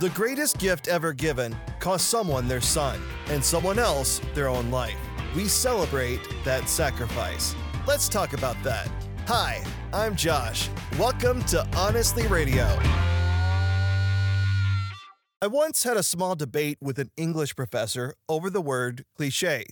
The greatest gift ever given cost someone their son and someone else their own life. We celebrate that sacrifice. Let's talk about that. Hi, I'm Josh. Welcome to Honestly Radio. I once had a small debate with an English professor over the word cliche.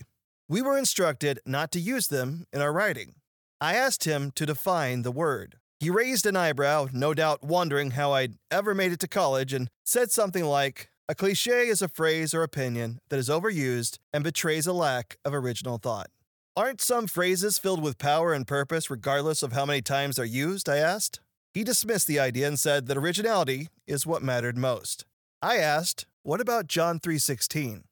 We were instructed not to use them in our writing. I asked him to define the word. He raised an eyebrow, no doubt wondering how I'd ever made it to college, and said something like, A cliche is a phrase or opinion that is overused and betrays a lack of original thought. Aren't some phrases filled with power and purpose regardless of how many times they're used? I asked. He dismissed the idea and said that originality is what mattered most. I asked, "What about John 3:16?"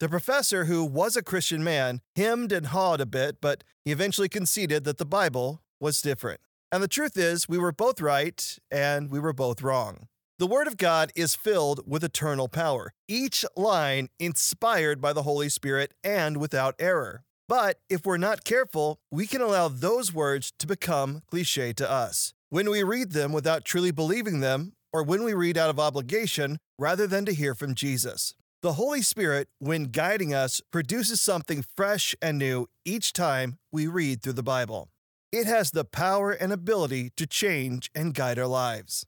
The professor, who was a Christian man, hemmed and hawed a bit, but he eventually conceded that the Bible was different. And the truth is, we were both right and we were both wrong. The Word of God is filled with eternal power, each line inspired by the Holy Spirit and without error. But if we're not careful, we can allow those words to become cliche to us. When we read them without truly believing them, or when we read out of obligation rather than to hear from Jesus. The Holy Spirit, when guiding us, produces something fresh and new each time we read through the Bible. It has the power and ability to change and guide our lives.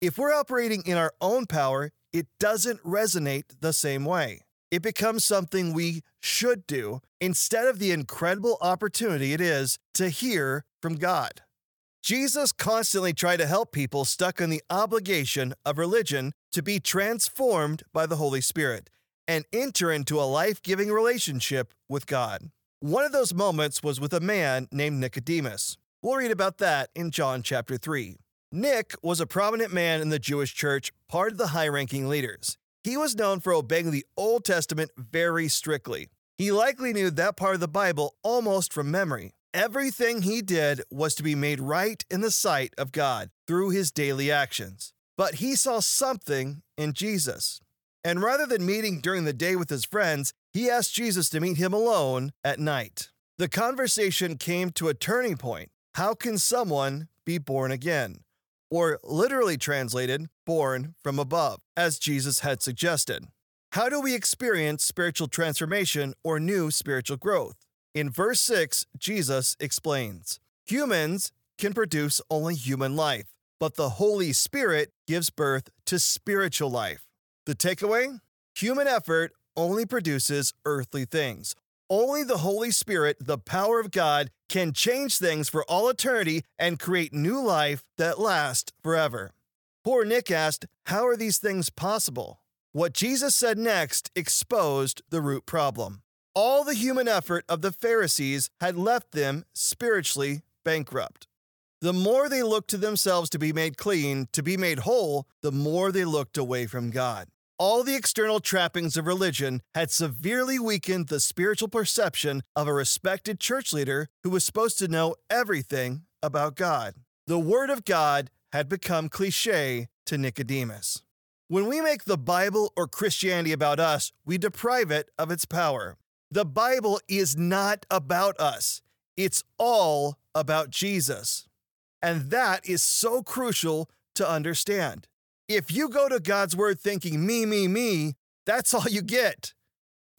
If we're operating in our own power, it doesn't resonate the same way. It becomes something we should do instead of the incredible opportunity it is to hear from God. Jesus constantly tried to help people stuck in the obligation of religion to be transformed by the Holy Spirit and enter into a life giving relationship with God. One of those moments was with a man named Nicodemus. We'll read about that in John chapter 3. Nick was a prominent man in the Jewish church, part of the high ranking leaders. He was known for obeying the Old Testament very strictly. He likely knew that part of the Bible almost from memory. Everything he did was to be made right in the sight of God through his daily actions. But he saw something in Jesus. And rather than meeting during the day with his friends, he asked Jesus to meet him alone at night. The conversation came to a turning point. How can someone be born again? Or literally translated, born from above, as Jesus had suggested. How do we experience spiritual transformation or new spiritual growth? In verse 6, Jesus explains Humans can produce only human life, but the Holy Spirit gives birth to spiritual life. The takeaway? Human effort only produces earthly things. Only the Holy Spirit, the power of God, can change things for all eternity and create new life that lasts forever. Poor Nick asked, How are these things possible? What Jesus said next exposed the root problem. All the human effort of the Pharisees had left them spiritually bankrupt. The more they looked to themselves to be made clean, to be made whole, the more they looked away from God. All the external trappings of religion had severely weakened the spiritual perception of a respected church leader who was supposed to know everything about God. The Word of God had become cliche to Nicodemus. When we make the Bible or Christianity about us, we deprive it of its power. The Bible is not about us, it's all about Jesus. And that is so crucial to understand. If you go to God's word thinking me, me, me, that's all you get.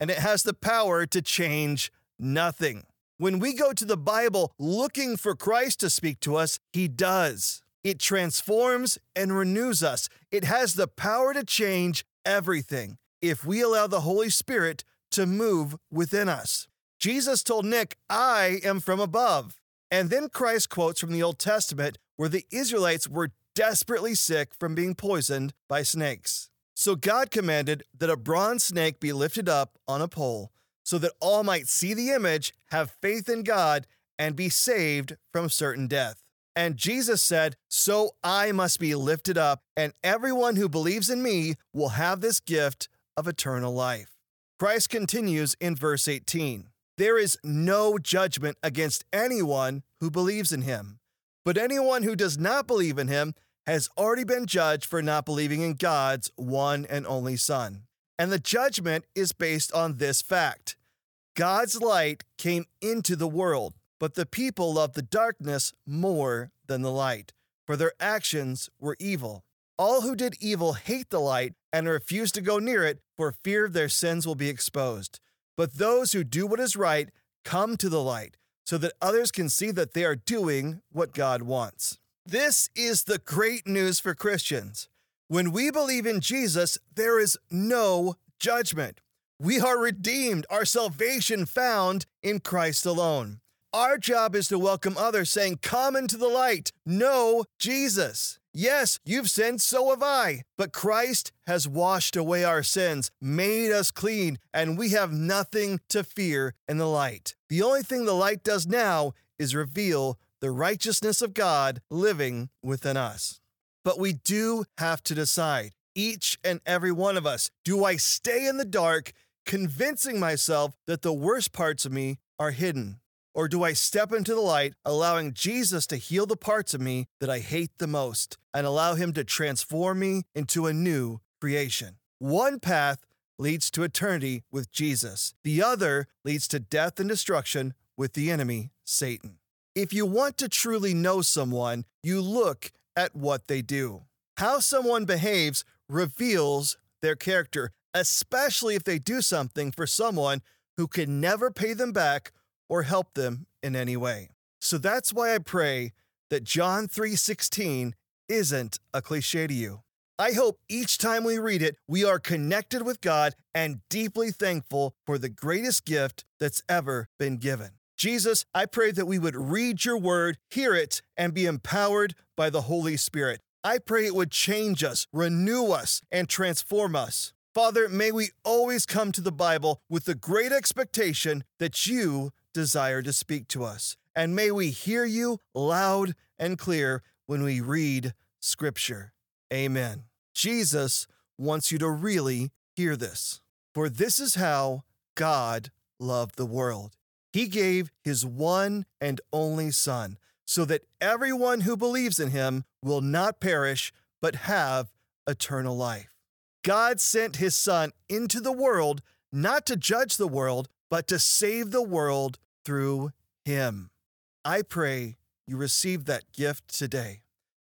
And it has the power to change nothing. When we go to the Bible looking for Christ to speak to us, He does. It transforms and renews us. It has the power to change everything if we allow the Holy Spirit to move within us. Jesus told Nick, I am from above. And then Christ quotes from the Old Testament where the Israelites were desperately sick from being poisoned by snakes. So God commanded that a bronze snake be lifted up on a pole so that all might see the image, have faith in God, and be saved from certain death. And Jesus said, So I must be lifted up, and everyone who believes in me will have this gift of eternal life. Christ continues in verse 18 There is no judgment against anyone who believes in him, but anyone who does not believe in him has already been judged for not believing in God's one and only Son. And the judgment is based on this fact God's light came into the world, but the people loved the darkness more than the light, for their actions were evil. All who did evil hate the light and refuse to go near it for fear their sins will be exposed. But those who do what is right come to the light so that others can see that they are doing what God wants. This is the great news for Christians. When we believe in Jesus, there is no judgment. We are redeemed, our salvation found in Christ alone. Our job is to welcome others, saying, Come into the light, know Jesus. Yes, you've sinned, so have I. But Christ has washed away our sins, made us clean, and we have nothing to fear in the light. The only thing the light does now is reveal the righteousness of God living within us. But we do have to decide, each and every one of us, do I stay in the dark, convincing myself that the worst parts of me are hidden? Or do I step into the light, allowing Jesus to heal the parts of me that I hate the most and allow Him to transform me into a new creation? One path leads to eternity with Jesus, the other leads to death and destruction with the enemy, Satan. If you want to truly know someone, you look at what they do. How someone behaves reveals their character, especially if they do something for someone who can never pay them back or help them in any way. So that's why I pray that John 3:16 isn't a cliche to you. I hope each time we read it, we are connected with God and deeply thankful for the greatest gift that's ever been given. Jesus, I pray that we would read your word, hear it, and be empowered by the Holy Spirit. I pray it would change us, renew us, and transform us. Father, may we always come to the Bible with the great expectation that you desire to speak to us. And may we hear you loud and clear when we read Scripture. Amen. Jesus wants you to really hear this. For this is how God loved the world. He gave his one and only Son, so that everyone who believes in him will not perish, but have eternal life. God sent his Son into the world not to judge the world, but to save the world through him. I pray you receive that gift today,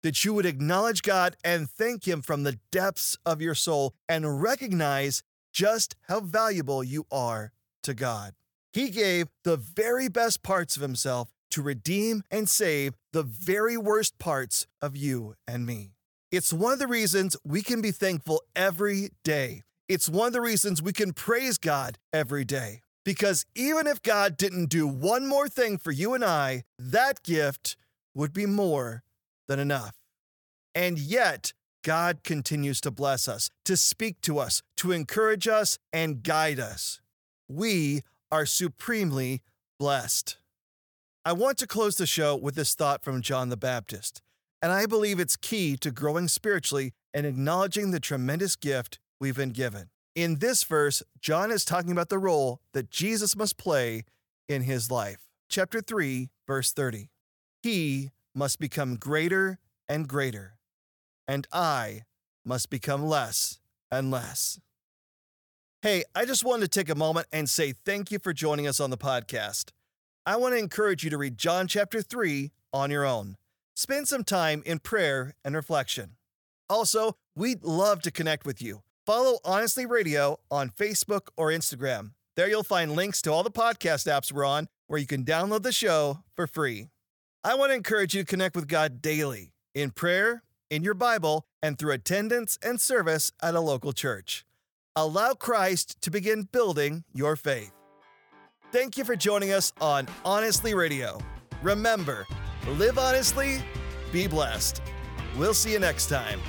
that you would acknowledge God and thank him from the depths of your soul and recognize just how valuable you are to God. He gave the very best parts of himself to redeem and save the very worst parts of you and me. It's one of the reasons we can be thankful every day. It's one of the reasons we can praise God every day. Because even if God didn't do one more thing for you and I, that gift would be more than enough. And yet, God continues to bless us, to speak to us, to encourage us, and guide us. We are supremely blessed. I want to close the show with this thought from John the Baptist, and I believe it's key to growing spiritually and acknowledging the tremendous gift we've been given. In this verse, John is talking about the role that Jesus must play in his life. Chapter 3, verse 30. He must become greater and greater, and I must become less and less. Hey, I just wanted to take a moment and say thank you for joining us on the podcast. I want to encourage you to read John chapter 3 on your own. Spend some time in prayer and reflection. Also, we'd love to connect with you. Follow Honestly Radio on Facebook or Instagram. There you'll find links to all the podcast apps we're on where you can download the show for free. I want to encourage you to connect with God daily in prayer, in your Bible, and through attendance and service at a local church. Allow Christ to begin building your faith. Thank you for joining us on Honestly Radio. Remember, live honestly, be blessed. We'll see you next time.